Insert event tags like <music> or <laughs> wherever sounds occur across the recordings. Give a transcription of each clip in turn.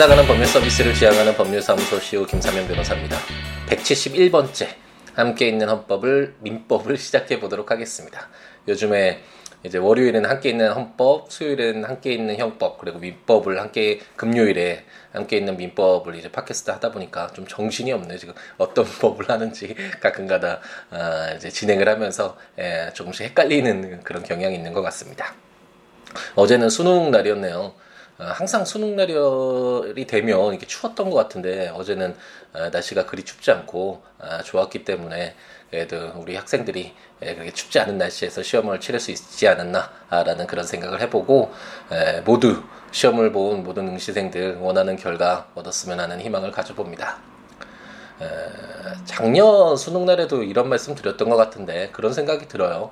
찾아가는 법률 서비스를 지향하는 법률사무소 CEO 김사명 변호사입니다. 171번째 함께 있는 헌법을 민법을 <laughs> 시작해 보도록 하겠습니다. 요즘에 이제 월요일은 함께 있는 헌법, 수요일은 함께 있는 형법, 그리고 민법을 함께 금요일에 함께 있는 민법을 이제 팟캐스트 하다 보니까 좀 정신이 없네 지금 어떤 <laughs> 법을 하는지 <laughs> 가끔가다 아, 이제 진행을 하면서 예, 조금씩 헷갈리는 그런 경향이 있는 것 같습니다. 어제는 수능 날이었네요. 어, 항상 수능 날이 되면 이렇게 추웠던 것 같은데 어제는 어, 날씨가 그리 춥지 않고 아, 좋았기 때문에 그래도 우리 학생들이 예, 그렇게 춥지 않은 날씨에서 시험을 치를 수 있지 않았나라는 그런 생각을 해보고 예, 모두 시험을 본 모든 응시생들 원하는 결과 얻었으면 하는 희망을 가져봅니다. 예, 작년 수능 날에도 이런 말씀 드렸던 것 같은데 그런 생각이 들어요.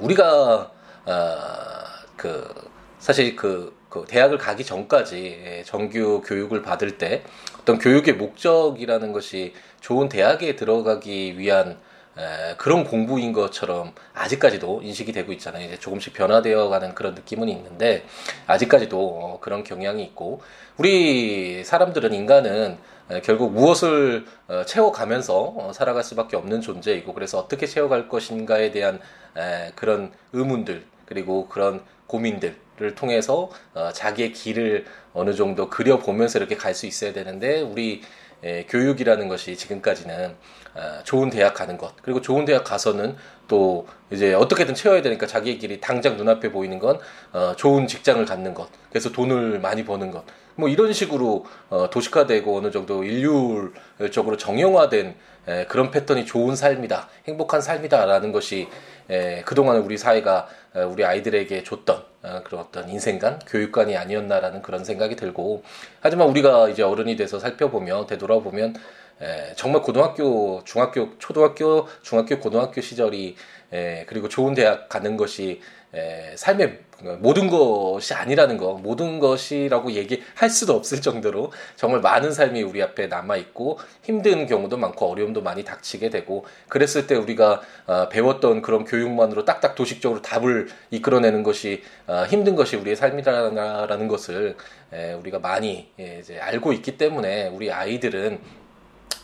우리가 아, 그 사실 그, 그 대학을 가기 전까지 정규 교육을 받을 때 어떤 교육의 목적이라는 것이 좋은 대학에 들어가기 위한 에, 그런 공부인 것처럼 아직까지도 인식이 되고 있잖아요. 이제 조금씩 변화되어 가는 그런 느낌은 있는데 아직까지도 어, 그런 경향이 있고 우리 사람들은 인간은 에, 결국 무엇을 어, 채워가면서 어, 살아갈 수밖에 없는 존재이고 그래서 어떻게 채워갈 것인가에 대한 에, 그런 의문들 그리고 그런 고민들을 통해서 어, 자기의 길을 어느 정도 그려보면서 이렇게 갈 수 있어야 되는데 우리 에, 교육이라는 것이 지금까지는 어, 좋은 대학 가는 것 그리고 좋은 대학 가서는 또 이제 어떻게든 채워야 되니까 자기의 길이 당장 눈앞에 보이는 건 어, 좋은 직장을 갖는 것 그래서 돈을 많이 버는 것. 뭐 이런 식으로 어, 도식화되고 어느 정도 인류적으로 정형화된 에, 그런 패턴이 좋은 삶이다 행복한 삶이다라는 것이 에, 그동안 우리 사회가 에, 우리 아이들에게 줬던 어, 그런 어떤 인생관, 교육관이 아니었나라는 그런 생각이 들고 하지만 우리가 이제 어른이 돼서 살펴보면 되돌아보면 에, 정말 고등학교, 중학교, 초등학교, 중학교, 고등학교 시절이 에, 그리고 좋은 대학 가는 것이 에, 삶의 모든 것이 아니라는 거, 모든 것이라고 얘기할 수도 없을 정도로 정말 많은 삶이 우리 앞에 남아 있고 힘든 경우도 많고 어려움도 많이 닥치게 되고 그랬을 때 우리가 어, 배웠던 그런 교육만으로 딱딱 도식적으로 답을 이끌어내는 것이 어, 힘든 것이 우리의 삶이라는 것을 에, 우리가 많이 예, 이제 알고 있기 때문에 우리 아이들은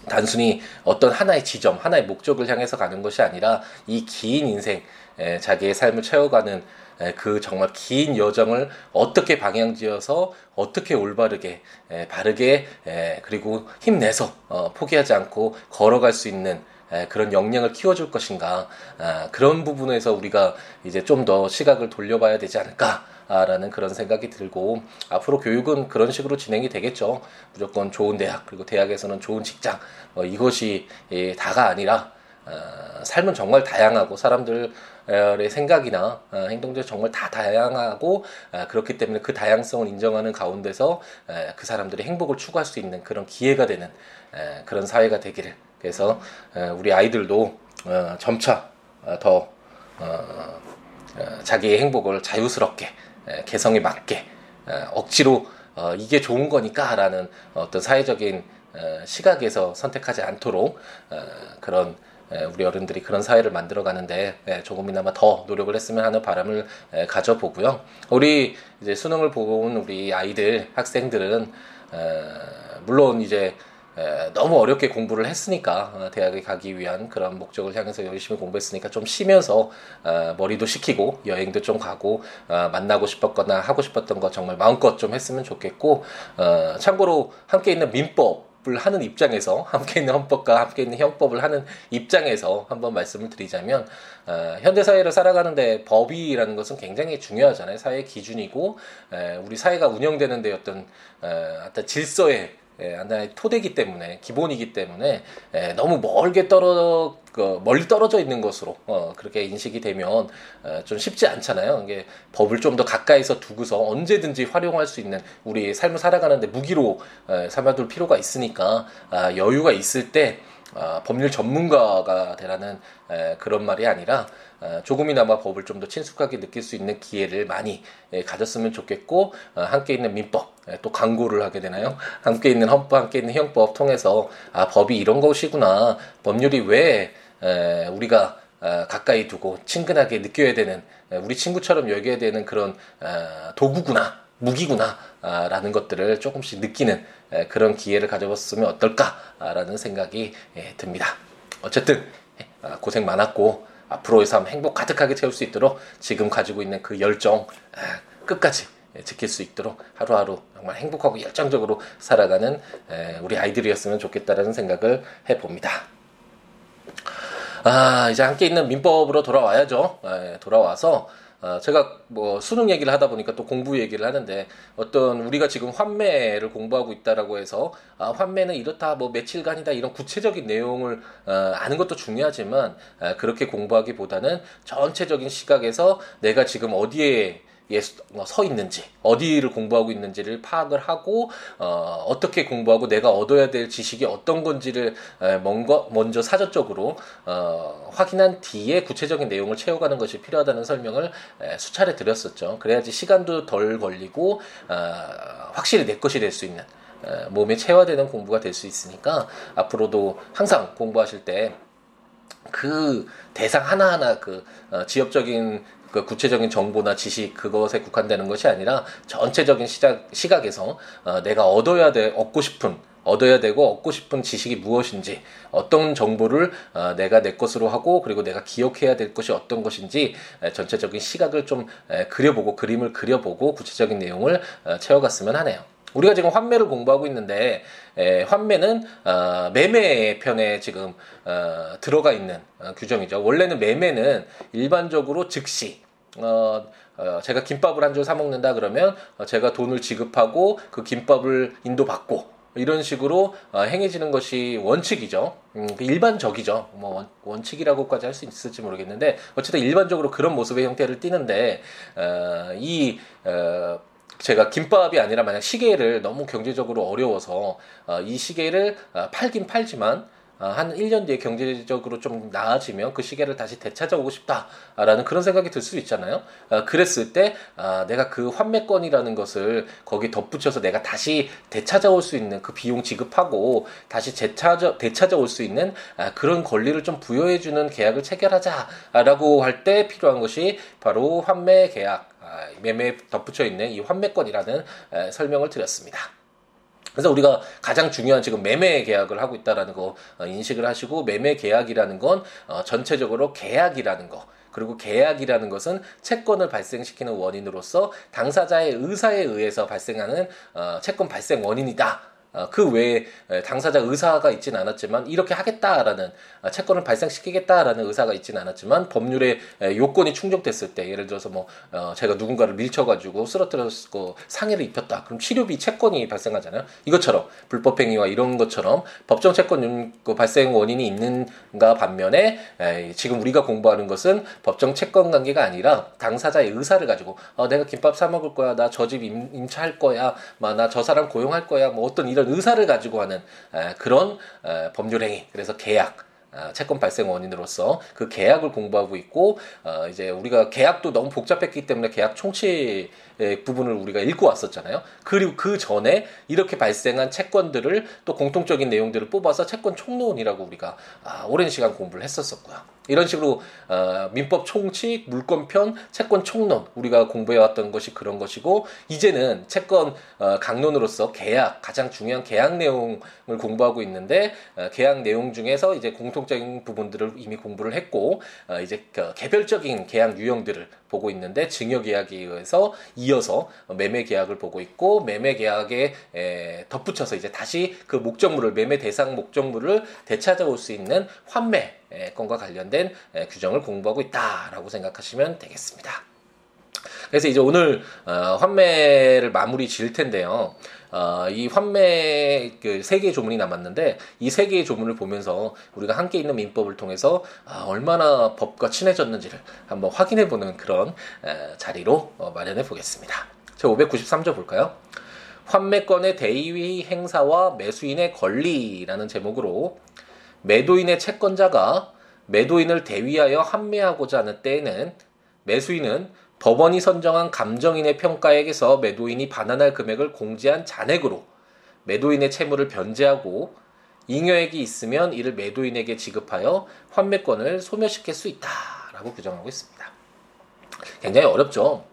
단순히 어떤 하나의 지점, 하나의 목적을 향해서 가는 것이 아니라 이 긴 인생, 에, 자기의 삶을 채워가는 에, 그 정말 긴 여정을 어떻게 방향지어서 어떻게 올바르게 에, 바르게 에, 그리고 힘내서 어, 포기하지 않고 걸어갈 수 있는 에, 그런 역량을 키워줄 것인가 아, 그런 부분에서 우리가 이제 좀 더 시각을 돌려봐야 되지 않을까. 라는 그런 생각이 들고 앞으로 교육은 그런 식으로 진행이 되겠죠. 무조건 좋은 대학 그리고 대학에서는 좋은 직장 어, 이것이 예, 다가 아니라 어, 삶은 정말 다양하고 사람들의 생각이나 어, 행동들이 정말 다 다양하고 어, 그렇기 때문에 그 다양성을 인정하는 가운데서 에, 그 사람들이 행복을 추구할 수 있는 그런 기회가 되는 에, 그런 사회가 되기를 그래서 에, 우리 아이들도 어, 점차 어, 더 어, 어, 자기의 행복을 자유스럽게 개성에 맞게 억지로 어, 이게 좋은 거니까라는 어떤 사회적인 어, 시각에서 선택하지 않도록 어, 그런 우리 어른들이 그런 사회를 만들어 가는데 조금이나마 더 노력을 했으면 하는 바람을 가져보고요. 우리 이제 수능을 보고 온 우리 아이들 학생들은 물론 이제 너무 어렵게 공부를 했으니까 어, 대학에 가기 위한 그런 목적을 향해서 열심히 공부했으니까 좀 쉬면서 어, 머리도 식히고 여행도 좀 가고 어, 만나고 싶었거나 하고 싶었던 거 정말 마음껏 좀 했으면 좋겠고 참고로 함께 있는 민법 을 하는 입장에서 함께 있는 헌법과 함께 있는 형법을 하는 입장에서 한번 말씀을 드리자면 어, 현대 사회를 살아가는데 법이라는 것은 굉장히 중요하잖아요. 사회 기준이고 에, 우리 사회가 운영되는데 어떤 어, 어떤 질서에 예, 하나의 토대기 때문에 기본이기 때문에 예, 너무 멀게 떨어 그 멀리 떨어져 있는 것으로 어, 그렇게 인식이 되면 어, 좀 쉽지 않잖아요. 이게 법을 좀 더 가까이서 두고서 언제든지 활용할 수 있는 우리 삶을 살아가는데 무기로 에, 삼아둘 필요가 있으니까 아, 여유가 있을 때 어, 법률 전문가가 되라는 에, 그런 말이 아니라 어, 조금이나마 법을 좀 더 친숙하게 느낄 수 있는 기회를 많이 에, 가졌으면 좋겠고 어, 함께 있는 민법 에, 또 광고를 하게 되나요? 함께 있는 헌법, 함께 있는 형법 통해서 아 법이 이런 것이구나 법률이 왜 에, 우리가 어, 가까이 두고 친근하게 느껴야 되는 우리 친구처럼 여겨야 되는 그런 어, 도구구나 무기구나라는 것들을 조금씩 느끼는 그런 기회를 가져봤으면 어떨까라는 생각이 듭니다. 어쨌든 고생 많았고 앞으로의 삶 행복 가득하게 채울 수 있도록 지금 가지고 있는 그 열정 끝까지 지킬 수 있도록 하루하루 정말 행복하고 열정적으로 살아가는 우리 아이들이었으면 좋겠다라는 생각을 해봅니다. 아, 이제 함께 있는 민법으로 돌아와야죠. 돌아와서 어, 제가 뭐 수능 얘기를 하다 보니까 또 공부 얘기를 하는데 어떤 우리가 지금 환매를 공부하고 있다라고 해서 아, 환매는 이렇다 뭐 며칠간이다 이런 구체적인 내용을 어, 아는 것도 중요하지만 아, 그렇게 공부하기보다는 전체적인 시각에서 내가 지금 어디에 뭐 서 있는지 어디를 공부하고 있는지를 파악을 하고 어, 어떻게 공부하고 내가 얻어야 될 지식이 어떤 건지를 에, 먼저, 사전적으로 어, 확인한 뒤에 구체적인 내용을 채워가는 것이 필요하다는 설명을 에, 수차례 드렸었죠. 그래야지 시간도 덜 걸리고 어, 확실히 내 것이 될 수 있는 에, 몸에 체화되는 공부가 될 수 있으니까 앞으로도 항상 공부하실 때그 대상 하나하나 그 어, 지역적인 그 구체적인 정보나 지식 그것에 국한되는 것이 아니라 전체적인 시작, 시각에서 어, 내가 얻어야 돼 얻고 싶은 얻어야 되고 얻고 싶은 지식이 무엇인지 어떤 정보를 어, 내가 내 것으로 하고 그리고 내가 기억해야 될 것이 어떤 것인지 에, 전체적인 시각을 좀 에, 그려보고 그림을 그려보고 구체적인 내용을 어, 채워갔으면 하네요. 우리가 지금 환매를 공부하고 있는데 에, 환매는 어, 매매 편에 지금 어, 들어가 있는 어, 규정이죠. 원래는 매매는 일반적으로 즉시 어, 어, 제가 김밥을 한 줄 사 먹는다 그러면 어, 제가 돈을 지급하고 그 김밥을 인도받고 이런 식으로 어, 행해지는 것이 원칙이죠. 음, 그 일반적이죠. 뭐 원, 칙이라고까지 할 수 있을지 모르겠는데 어쨌든 일반적으로 그런 모습의 형태를 띠는데 어, 이 어, 제가 김밥이 아니라 만약 시계를 너무 경제적으로 어려워서 어, 이 시계를 어, 팔긴 팔지만 어, 한 1년 뒤에 경제적으로 좀 나아지면 그 시계를 다시 되찾아오고 싶다라는 그런 생각이 들 수 있잖아요. 어, 그랬을 때 아, 내가 그 환매권이라는 것을 거기 덧붙여서 내가 다시 되찾아올 수 있는 그 비용 지급하고 다시 되찾아, 되찾아올 수 있는 아, 그런 권리를 좀 부여해주는 계약을 체결하자라고 할 때 필요한 것이 바로 환매 계약, 아, 매매 덧붙여 있는 이 환매권이라는 설명을 드렸습니다. 그래서 우리가 가장 중요한 지금 매매 계약을 하고 있다라는 거 어, 인식을 하시고 매매 계약이라는 건 어, 전체적으로 계약이라는 거 그리고 계약이라는 것은 채권을 발생시키는 원인으로서 당사자의 의사에 의해서 발생하는 어, 채권 발생 원인이다. 어, 그 외에 당사자 의사가 있지는 않았지만 이렇게 하겠다라는 어, 채권을 발생시키겠다라는 의사가 있지는 않았지만 법률의 요건이 충족됐을 때 예를 들어서 뭐 어, 제가 누군가를 밀쳐가지고 쓰러뜨렸고 상해를 입혔다. 그럼 치료비 채권이 발생하잖아요. 이것처럼 불법행위와 이런 것처럼 법정 채권 그 발생 원인이 있는가 반면에 지금 우리가 공부하는 것은 법정 채권 관계가 아니라 당사자의 의사를 가지고 내가 김밥 사 먹을 거야. 나 저 집 임차할 거야. 나 저 사람 고용할 거야. 뭐 어떤 이런 어떤 의사를 가지고 하는 그런 법률행위 그래서 계약 아, 채권 발생 원인으로서 그 계약을 공부하고 있고 어, 이제 우리가 계약도 너무 복잡했기 때문에 계약 총칙 부분을 우리가 읽고 왔었잖아요. 그리고 그 전에 이렇게 발생한 채권들을 또 공통적인 내용들을 뽑아서 채권 총론이라고 우리가 아, 오랜 시간 공부를 했었었고요. 이런 식으로 어, 민법 총칙, 물권편, 채권 총론 우리가 공부해왔던 것이 그런 것이고 이제는 채권 어, 강론으로서 계약 가장 중요한 계약 내용을 공부하고 있는데 어, 계약 내용 중에서 이제 공통적인 부분들을 이미 공부를 했고 어, 이제 그 개별적인 계약 유형들을 보고 있는데 증여 계약에 의해서 이 어서 매매 계약을 보고 있고 매매 계약에 에, 덧붙여서 이제 다시 그 목적물을 매매 대상 목적물을 되찾아올 수 있는 환매 건과 관련된 규정을 공부하고 있다라고 생각하시면 되겠습니다. 그래서 이제 오늘 어, 환매를 마무리 지을 텐데요. 어, 이 환매 그 세 개의 조문이 남았는데 이 세 개의 조문을 보면서 우리가 함께 있는 민법을 통해서 아, 얼마나 법과 친해졌는지를 한번 확인해 보는 그런 에, 자리로 어, 마련해 보겠습니다. 제 593조 볼까요? 환매권의 대위 행사와 매수인의 권리라는 제목으로 매도인의 채권자가 매도인을 대위하여 환매하고자 하는 때에는 매수인은 법원이 선정한 감정인의 평가액에서 매도인이 반환할 금액을 공제한 잔액으로 매도인의 채무를 변제하고 잉여액이 있으면 이를 매도인에게 지급하여 환매권을 소멸시킬 수 있다라고 규정하고 있습니다. 굉장히 어렵죠.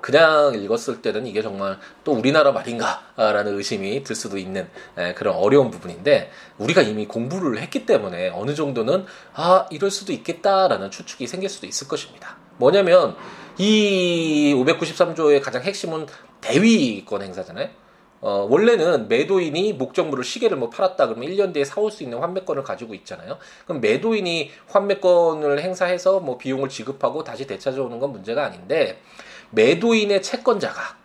그냥 읽었을 때는 이게 정말 또 우리나라 말인가라는 의심이 들 수도 있는 그런 어려운 부분인데 우리가 이미 공부를 했기 때문에 어느 정도는 아 이럴 수도 있겠다라는 추측이 생길 수도 있을 것입니다. 뭐냐면 이 593조의 가장 핵심은 대위권 행사잖아요. 어, 원래는 매도인이 목적물을 시계를 뭐 팔았다 그러면 1년 뒤에 사올 수 있는 환매권을 가지고 있잖아요. 그럼 매도인이 환매권을 행사해서 뭐 비용을 지급하고 다시 되찾아오는 건 문제가 아닌데 매도인의 채권자가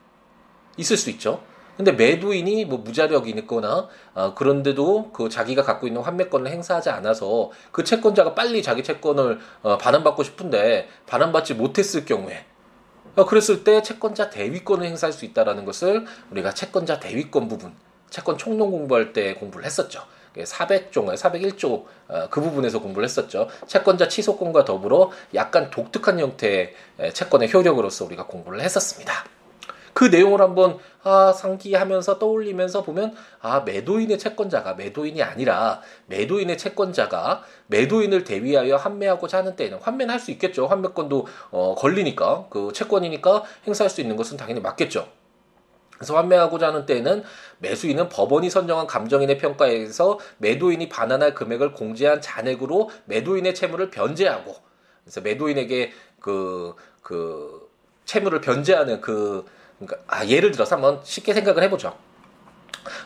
있을 수 있죠. 근데 매도인이 뭐 무자력이 있거나 어, 그런데도 그 자기가 갖고 있는 환매권을 행사하지 않아서 그 채권자가 빨리 자기 채권을 어, 반환받고 싶은데 반환받지 못했을 경우에 어, 그랬을 때 채권자 대위권을 행사할 수 있다라는 것을 우리가 채권자 대위권 부분 채권 총론 공부할 때 공부를 했었죠. 400조인가요? 401조 어, 그 부분에서 공부를 했었죠. 채권자 취소권과 더불어 약간 독특한 형태의 채권의 효력으로서 우리가 공부를 했었습니다. 그 내용을 한번 아, 상기하면서 떠올리면서 보면 아 매도인의 채권자가 매도인이 아니라 매도인의 채권자가 매도인을 대위하여 환매하고자 하는 때에는 환매는 할 수 있겠죠. 환매권도 어, 걸리니까 그 채권이니까 행사할 수 있는 것은 당연히 맞겠죠. 그래서 환매하고자 하는 때에는 매수인은 법원이 선정한 감정인의 평가에서 매도인이 반환할 금액을 공제한 잔액으로 매도인의 채무를 변제하고 그래서 매도인에게 그, 그, 채무를 변제하는 그, 그러니까, 아, 예를 들어서 한번 쉽게 생각을 해보죠.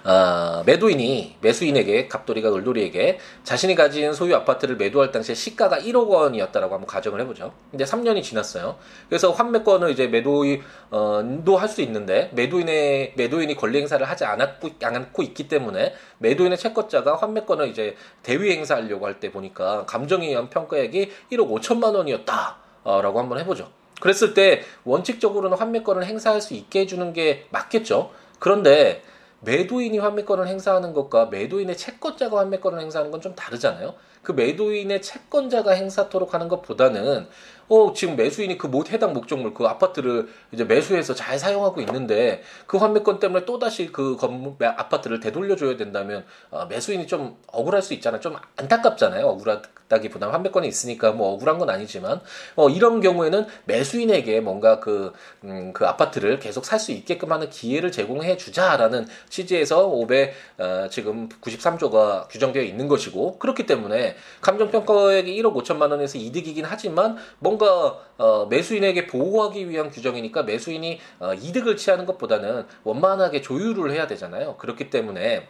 아, 매도인이 매수인에게 갑돌이가 을돌이에게 자신이 가진 소유 아파트를 매도할 당시에 시가가 1억 원이었다라고 한번 가정을 해보죠. 이제 3년이 지났어요. 그래서 환매권을 이제 매도인도 어, 할수 있는데 매도인의 매도인이 권리 행사를 하지 않았고, 않고 있기 때문에 매도인의 채권자가 환매권을 이제 대위 행사하려고 할 때 보니까 감정에 의한 평가액이 1억 5천만 원이었다라고 한번 해보죠. 그랬을 때 원칙적으로는 환매권을 행사할 수 있게 해주는 게 맞겠죠. 그런데 매도인이 환매권을 행사하는 것과 매도인의 채권자가 환매권을 행사하는 건 좀 다르잖아요. 그 매도인의 채권자가 행사토록 하는 것보다는 어 지금 매수인이 그 못 해당 목적물 그 아파트를 이제 매수해서 잘 사용하고 있는데 그 환매권 때문에 또 다시 그 건물 아파트를 되돌려 줘야 된다면 어, 매수인이 좀 억울할 수 있잖아요. 좀 안타깝잖아요. 억울하다기보다는 환매권이 있으니까 뭐 억울한 건 아니지만 어 이런 경우에는 매수인에게 뭔가 그 음, 그 아파트를 계속 살 수 있게끔 하는 기회를 제공해 주자라는 취지에서 500 어, 지금 93조가 규정되어 있는 것이고 그렇기 때문에 감정평가액이 1억 5천만 원에서 이득이긴 하지만 뭔가 어, 매수인에게 보호하기 위한 규정이니까 매수인이 어, 이득을 취하는 것보다는 원만하게 조율을 해야 되잖아요. 그렇기 때문에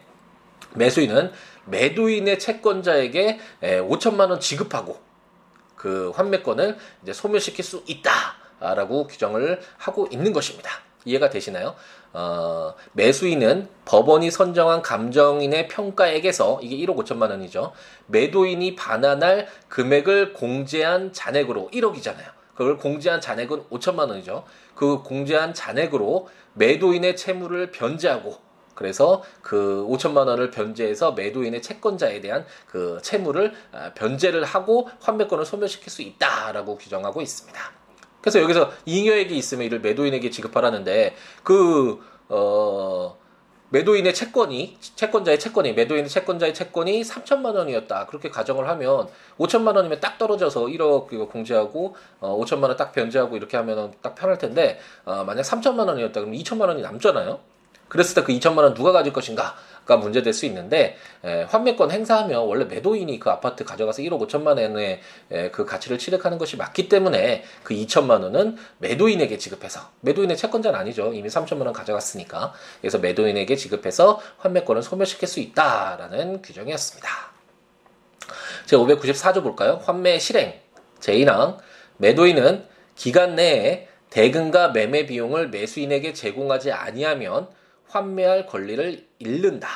매수인은 매도인의 채권자에게 에, 5천만 원 지급하고 그 환매권을 이제 소멸시킬 수 있다라고 규정을 하고 있는 것입니다. 이해가 되시나요? 어, 매수인은 법원이 선정한 감정인의 평가액에서 이게 1억 5천만 원이죠. 매도인이 반환할 금액을 공제한 잔액으로 1억이잖아요. 그걸 공제한 잔액은 5천만 원이죠. 그 공제한 잔액으로 매도인의 채무를 변제하고 그래서 그 5천만 원을 변제해서 매도인의 채권자에 대한 그 채무를 아, 변제를 하고 환매권을 소멸시킬 수 있다라고 규정하고 있습니다. 그래서 여기서 잉여액이 있으면 이를 매도인에게 지급하라는데 그 어, 매도인의 채권이 채권자의 채권이 매도인의 채권자의 채권이 3천만 원이었다. 그렇게 가정을 하면 5천만 원이면 딱 떨어져서 1억 이거 공제하고 어, 5천만 원 딱 변제하고 이렇게 하면 딱 편할 텐데 어, 만약 3천만 원이었다. 그러면 2천만 원이 남잖아요. 그랬을 때 그 2천만 원 누가 가질 것인가 가 문제될 수 있는데 에, 환매권 행사하면 원래 매도인이 그 아파트 가져가서 1억 5천만 원의 에, 그 가치를 취득하는 것이 맞기 때문에 그 2천만 원은 매도인에게 지급해서 매도인의 채권자는 아니죠 이미 3천만 원 가져갔으니까 그래서 매도인에게 지급해서 환매권을 소멸시킬 수 있다라는 규정이었습니다. 제 594조 볼까요? 환매 실행 제1항 매도인은 기간 내에 대금과 매매 비용을 매수인에게 제공하지 아니하면 환매할 권리를 잃는다.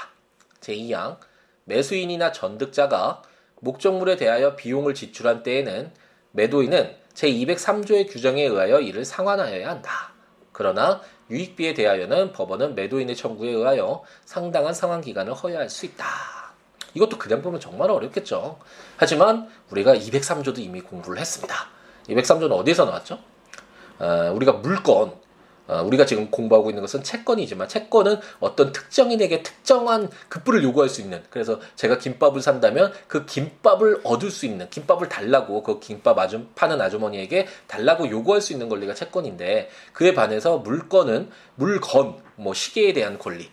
제2항 매수인이나 전득자가 목적물에 대하여 비용을 지출한 때에는 매도인은 제203조의 규정에 의하여 이를 상환하여야 한다. 그러나 유익비에 대하여는 법원은 매도인의 청구에 의하여 상당한 상환 기간을 허용할 수 있다. 이것도 그냥 보면 정말 어렵겠죠. 하지만 우리가 203조도 이미 공부를 했습니다. 203조는 어디서 나왔죠? 어, 우리가 물건 어, 우리가 지금 공부하고 있는 것은 채권이지만 채권은 어떤 특정인에게 특정한 급부를 요구할 수 있는 그래서 제가 김밥을 산다면 그 김밥을 얻을 수 있는 김밥을 달라고 그 김밥 아줌 파는 아주머니에게 달라고 요구할 수 있는 권리가 채권인데 그에 반해서 물건은 물건 뭐 시계에 대한 권리 예,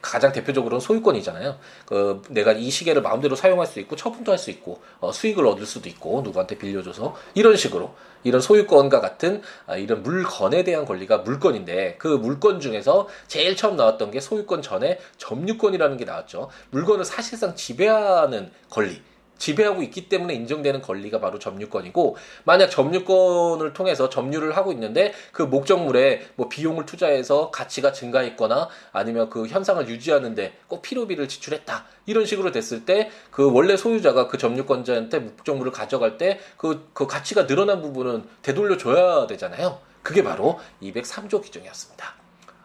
가장 대표적으로는 소유권이잖아요. 그 내가 이 시계를 마음대로 사용할 수 있고 처분도 할 수 있고 어, 수익을 얻을 수도 있고 누구한테 빌려줘서 이런 식으로 이런 소유권과 같은 아, 이런 물건에 대한 권리가 물건인데 그 물건 중에서 제일 처음 나왔던 게 소유권 전에 점유권이라는 게 나왔죠. 물건을 사실상 지배하는 권리. 지배하고 있기 때문에 인정되는 권리가 바로 점유권이고 만약 점유권을 통해서 점유를 하고 있는데 그 목적물에 뭐 비용을 투자해서 가치가 증가했거나 아니면 그 현상을 유지하는데 꼭 필요비를 지출했다 이런 식으로 됐을 때 그 원래 소유자가 그 점유권자한테 목적물을 가져갈 때그그 가치가 늘어난 부분은 되돌려 줘야 되잖아요. 그게 바로 203조 규정이었습니다.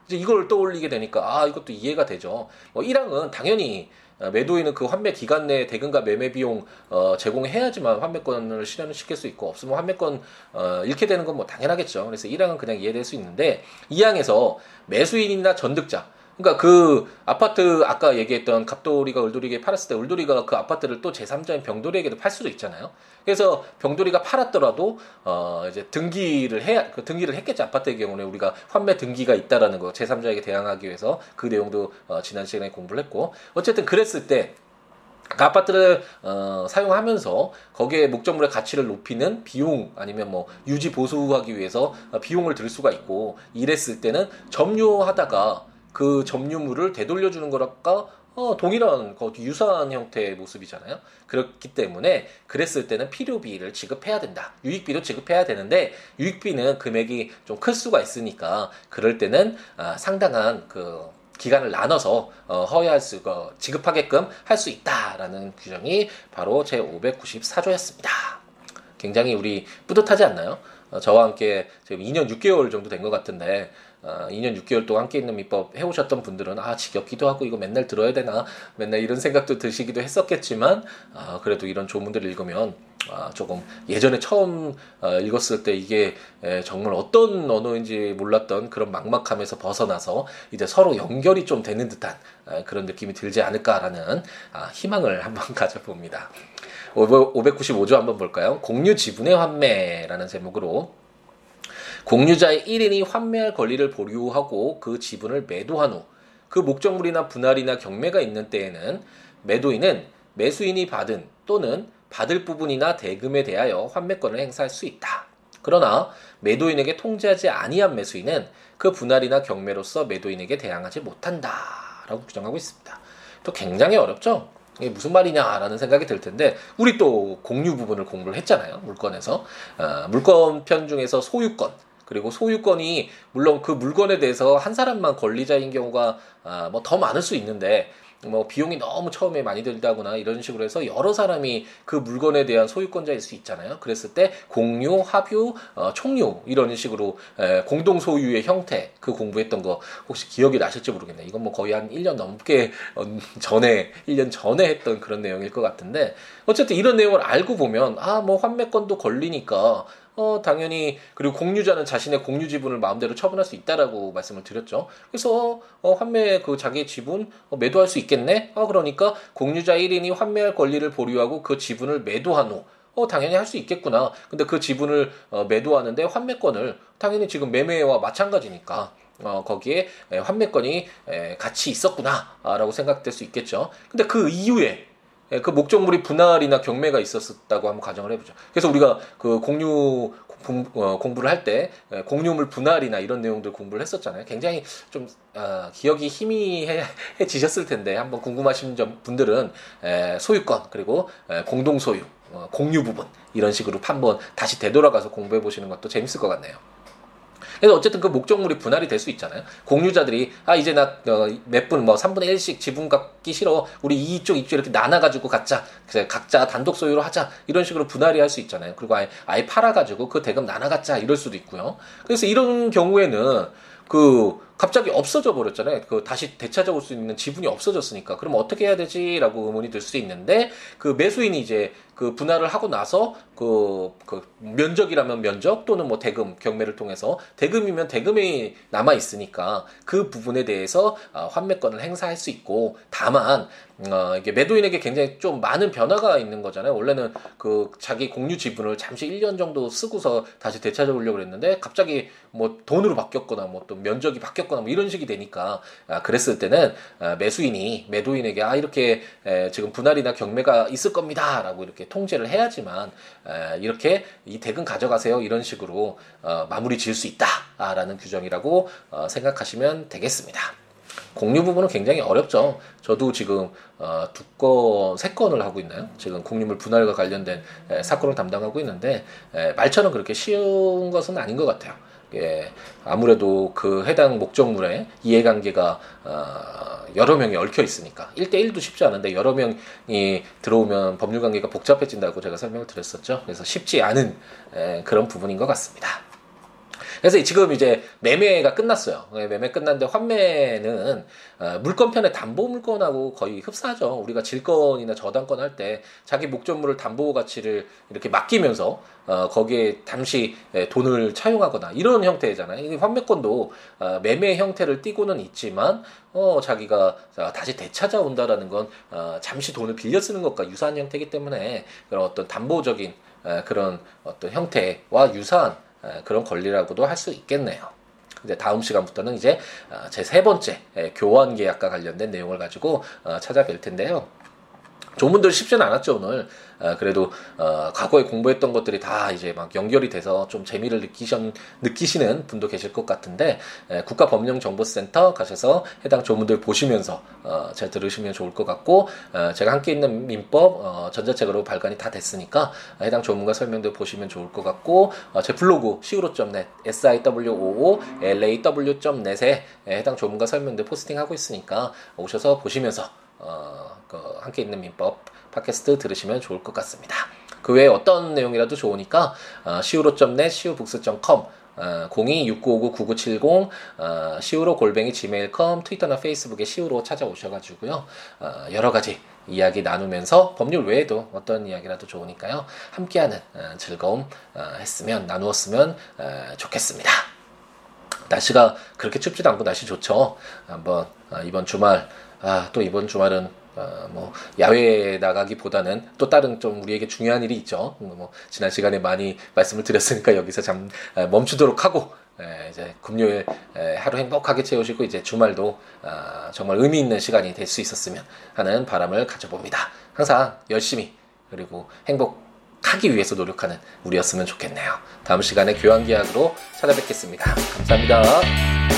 이제 이걸 떠올리게 되니까 아 이것도 이해가 되죠. 뭐 1항은 당연히 어, 매도인은 그 환매 기간 내에 대금과 매매 비용 어, 제공해야지만 환매권을 실현을 시킬 수 있고 없으면 환매권 어, 잃게 되는 건 뭐 당연하겠죠. 그래서 1항은 그냥 이해될 수 있는데 2항에서 매수인이나 전득자 그러니까 그 아파트 아까 얘기했던 갑돌이가 을돌이에게 팔았을 때 을돌이가 그 아파트를 또 제3자인 병돌이에게도 팔 수도 있잖아요. 그래서 병돌이가 팔았더라도 어 이제 등기를 해야 그 등기를 했겠지 아파트의 경우는 우리가 환매 등기가 있다라는 거 제3자에게 대항하기 위해서 그 내용도 어 지난 시간에 공부를 했고 어쨌든 그랬을 때그 아파트를 어, 사용하면서 거기에 목적물의 가치를 높이는 비용 아니면 뭐 유지 보수하기 위해서 비용을 들 수가 있고 이랬을 때는 점유하다가 그 점유물을 되돌려 주는 거랄까 어, 동일한 거 유사한 형태의 모습이잖아요. 그렇기 때문에 그랬을 때는 필요비를 지급해야 된다. 유익비도 지급해야 되는데 유익비는 금액이 좀 클 수가 있으니까 그럴 때는 아, 상당한 그 기간을 나눠서 어, 허용할 수가 지급하게끔 할 수 있다라는 규정이 바로 제 594조였습니다. 굉장히 우리 뿌듯하지 않나요? 어, 저와 함께 지금 2년 6개월 정도 된 것 같은데 어, 2년 6개월 동안 함께 있는 민법 해오셨던 분들은 아 지겹기도 하고 이거 맨날 들어야 되나 맨날 이런 생각도 드시기도 했었겠지만 아, 그래도 이런 조문들을 읽으면 아, 조금 예전에 처음 어, 읽었을 때 이게 에, 정말 어떤 언어인지 몰랐던 그런 막막함에서 벗어나서 이제 서로 연결이 좀 되는 듯한 에, 그런 느낌이 들지 않을까라는 아, 희망을 한번 <laughs> 가져봅니다. 595조 한번 볼까요? 공유 지분의 환매라는 제목으로 공유자의 1인이 환매할 권리를 보유하고 그 지분을 매도한 후 그 목적물이나 분할이나 경매가 있는 때에는 매도인은 매수인이 받은 또는 받을 부분이나 대금에 대하여 환매권을 행사할 수 있다. 그러나 매도인에게 통지하지 아니한 매수인은 그 분할이나 경매로서 매도인에게 대항하지 못한다라고 규정하고 있습니다. 또 굉장히 어렵죠. 이게 무슨 말이냐라는 생각이 들 텐데 우리 또 공유 부분을 공부를 했잖아요 물건에서 어, 물건 편 중에서 소유권 그리고 소유권이 물론 그 물건에 대해서 한 사람만 권리자인 경우가 아, 뭐 더 많을 수 있는데 뭐 비용이 너무 처음에 많이 들다거나 이런 식으로 해서 여러 사람이 그 물건에 대한 소유권자일 수 있잖아요. 그랬을 때 공유, 합유, 어, 총유 이런 식으로 에, 공동 소유의 형태 그 공부했던 거 혹시 기억이 나실지 모르겠네. 이건 뭐 거의 한 1년 넘게 어, 전에 1년 전에 했던 그런 내용일 것 같은데 어쨌든 이런 내용을 알고 보면 아 뭐 환매권도 걸리니까 어, 당연히 그리고 공유자는 자신의 공유 지분을 마음대로 처분할 수 있다라고 말씀을 드렸죠. 그래서 어, 환매 그 자기의 지분 어, 매도할 수 있겠네. 아 그러니까 공유자 1인이 환매할 권리를 보류하고 그 지분을 매도한 후 어, 당연히 할 수 있겠구나. 근데 그 지분을 어, 매도하는데 환매권을 당연히 지금 매매와 마찬가지니까 어, 거기에 에, 환매권이 에, 같이 있었구나라고 생각될 수 있겠죠. 근데 그 이후에 예, 그 목적물이 분할이나 경매가 있었다고 한번 가정을 해보죠. 그래서 우리가 그 공유 공, 어, 부를 할 때 공유물 분할이나 이런 내용들 공부를 했었잖아요. 굉장히 좀 어, 기억이 희미해지셨을 <laughs> 텐데 한번 궁금하신 점 분들은 에, 소유권 그리고 에, 공동 소유, 어, 공유 부분 이런 식으로 한번 다시 되돌아가서 공부해 보시는 것도 재밌을 것 같네요. 그래서 어쨌든 그 목적물이 분할이 될 수 있잖아요. 공유자들이 아 이제 나 몇 분뭐 어, 3분의 1씩 지분 갖기 싫어. 우리 이쪽 이쪽 이렇게 나눠 가지고 갖자. 그래서 각자 단독 소유로 하자. 이런 식으로 분할이 할 수 있잖아요. 그리고 아예 아예 팔아 가지고 그 대금 나눠 갖자. 이럴 수도 있고요. 그래서 이런 경우에는 그 갑자기 없어져 버렸잖아요. 그 다시 되찾아올 수 있는 지분이 없어졌으니까. 그럼 어떻게 해야 되지라고 의문이 들 수 있는데 그 매수인이 이제 그 분할을 하고 나서 그, 그 면적이라면 면적 또는 뭐 대금 경매를 통해서 대금이면 대금이 남아 있으니까 그 부분에 대해서 어, 환매권을 행사할 수 있고 다만 어, 이게 매도인에게 굉장히 좀 많은 변화가 있는 거잖아요. 원래는 그 자기 공유 지분을 잠시 1년 정도 쓰고서 다시 되찾아오려고 그랬는데 갑자기 뭐 돈으로 바뀌었거나 뭐 또 면적이 바뀌었 거나 뭐 이런 식이 되니까 아, 그랬을 때는 아, 매수인이 매도인에게 아 이렇게 에, 지금 분할이나 경매가 있을 겁니다라고 이렇게 통제를 해야지만 에, 이렇게 이 대금 가져가세요 이런 식으로 어, 마무리 지을 수 있다라는 규정이라고 어, 생각하시면 되겠습니다. 공유 부분은 굉장히 어렵죠. 저도 지금 어, 두 건, 세 건을 하고 있나요? 지금 공유물 분할과 관련된 에, 사건을 담당하고 있는데 에, 말처럼 그렇게 쉬운 것은 아닌 것 같아요. 예, 아무래도 그 해당 목적물의 이해관계가 어, 여러 명이 얽혀 있으니까 1대1도 쉽지 않은데 여러 명이 들어오면 법률관계가 복잡해진다고 제가 설명을 드렸었죠. 그래서 쉽지 않은 에, 그런 부분인 것 같습니다. 그래서 지금 이제 매매가 끝났어요. 예, 매매 끝났는데 환매는 어, 물건편의 담보 물건하고 거의 흡사하죠. 우리가 질건이나 저당권 할 때 자기 목적물을 담보 가치를 이렇게 맡기면서 어, 거기에 잠시 예, 돈을 차용하거나 이런 형태잖아요. 이 환매권도 어, 매매 형태를 띠고는 있지만 어, 자기가 다시 되찾아온다라는 건 어, 잠시 돈을 빌려 쓰는 것과 유사한 형태이기 때문에 그런 어떤 담보적인 에, 그런 어떤 형태와 유사한 그런 권리라고도 할 수 있겠네요. 이제 다음 시간부터는 이제 어, 제세 번째 교환 계약과 관련된 내용을 가지고 어, 찾아뵐 텐데요. 조문들 쉽지는 않았죠 오늘. 어, 그래도 어, 과거에 공부했던 것들이 다 이제 막 연결이 돼서 좀 재미를 느끼시, 느끼시는 분도 계실 것 같은데 에, 국가법령정보센터 가셔서 해당 조문들 보시면서 어, 잘 들으시면 좋을 것 같고 어, 제가 함께 있는 민법 어, 전자책으로 발간이 다 됐으니까 해당 조문과 설명들 보시면 좋을 것 같고 어, 제 블로그 siwo.net siwoo law.net에 해당 조문과 설명들 포스팅하고 있으니까 오셔서 보시면서 어, 그 함께 있는 민법 팟캐스트 들으시면 좋을 것 같습니다. 그 외에 어떤 내용이라도 좋으니까 어, siwo.net, siwobooks.com 어, 0269599970 어, 시우로 골뱅이 gmail.com 트위터나 페이스북에 시우로 찾아오셔가지고요 어, 여러 가지 이야기 나누면서 법률 외에도 어떤 이야기라도 좋으니까요 함께하는 어, 즐거움 어, 했으면 나누었으면 어, 좋겠습니다. 날씨가 그렇게 춥지도 않고 날씨 좋죠. 한번 어, 이번 주말 아, 또 이번 주말은 어, 뭐 야외에 나가기보다는 또 다른 좀 우리에게 중요한 일이 있죠. 뭐 지난 시간에 많이 말씀을 드렸으니까 여기서 잠 에, 멈추도록 하고 에, 이제 금요일 에, 하루 행복하게 채우시고 이제 주말도 아, 정말 의미 있는 시간이 될 수 있었으면 하는 바람을 가져봅니다. 항상 열심히 그리고 행복하기 위해서 노력하는 우리였으면 좋겠네요. 다음 시간에 교환 계약으로 찾아뵙겠습니다. 감사합니다.